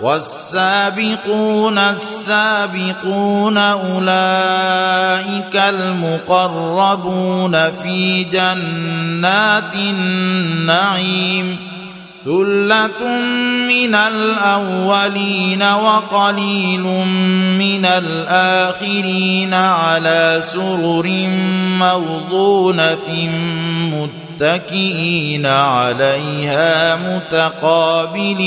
والسابقون السابقون أولئك المقربون في جنات النعيم ثلة من الأولين وقليل من الآخرين على سرر موضونة متكئين عليها متقابلين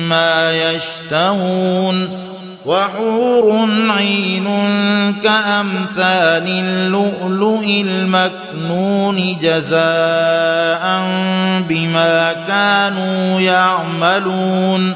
يشتهون وحور عين كأمثال اللؤلؤ المكنون جزاء بما كانوا يعملون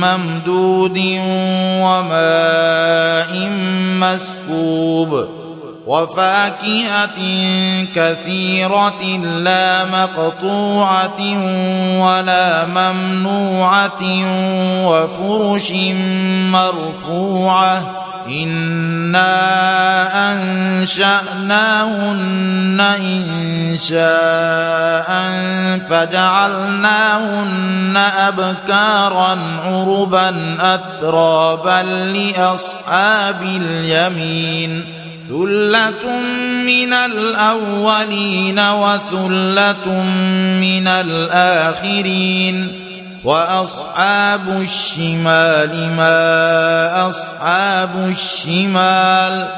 ممدود وماء مسكوب وفاكهة كثيرة لا مقطوعة ولا ممنوعة وفرش مرفوعة أنا انشاناهن انشاء فجعلناهن ابكارا عربا اترابا لاصحاب اليمين ثله من الاولين وثله من الاخرين وأصحاب الشمال ما أصحاب الشمال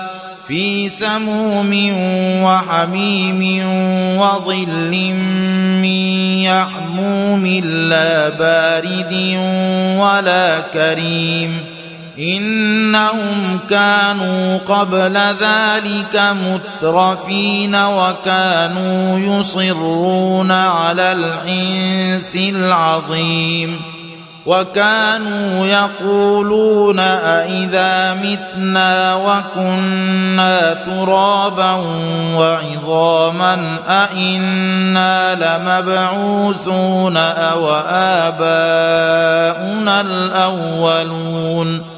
في سموم وحميم وظل من يحموم لا بارد ولا كريم إنهم كانوا قبل ذلك مترفين وكانوا يصرون على الحنث العظيم وكانوا يقولون أإذا متنا وكنا ترابا وعظاما أإنا لمبعوثون أو آباؤنا الأولون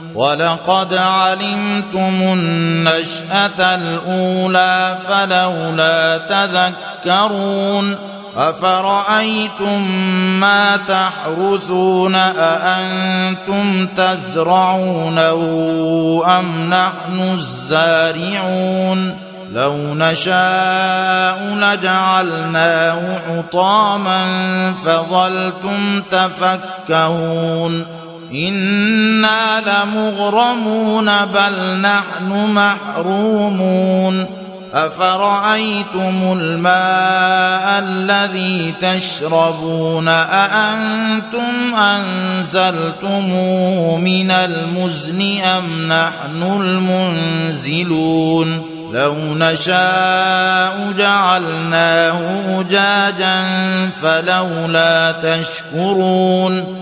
ولقد علمتم النشأة الأولى فلولا تذكرون أفرأيتم ما تحرثون أأنتم تزرعونه أم نحن الزارعون لو نشاء لجعلناه حطاما فظلتم تفكهون أنا لمغرمون بل نحن محرومون افرايتم الماء الذي تشربون اانتم انزلتموه من المزن ام نحن المنزلون لو نشاء جعلناه اجاجا فلولا تشكرون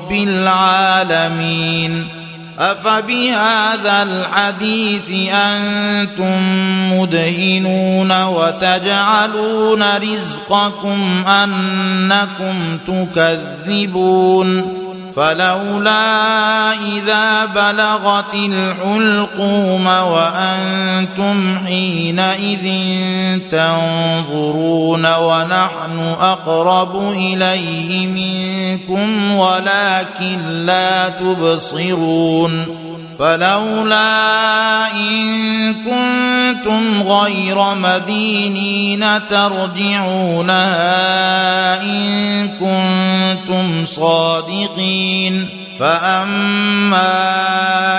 العالمين أفبهذا الحديث أنتم مدهنون وتجعلون رزقكم أنكم تكذبون فلولا إذا بلغت الحلقوم وأنتم حينئذ تنظرون ونحن أقرب إليه منكم ولكن لا تبصرون فلولا إن كنتم غير مدينين ترجعونها إن كنتم صادقين. فأما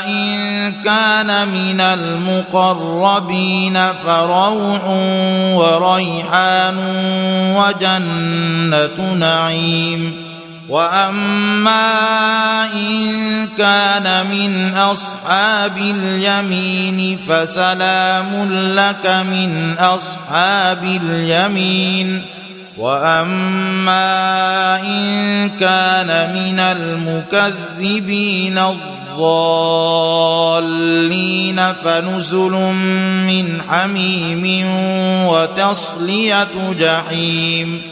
إن كان من المقربين فروح وريحان وجنة نعيم. واما ان كان من اصحاب اليمين فسلام لك من اصحاب اليمين واما ان كان من المكذبين الضالين فنزل من حميم وتصليه جحيم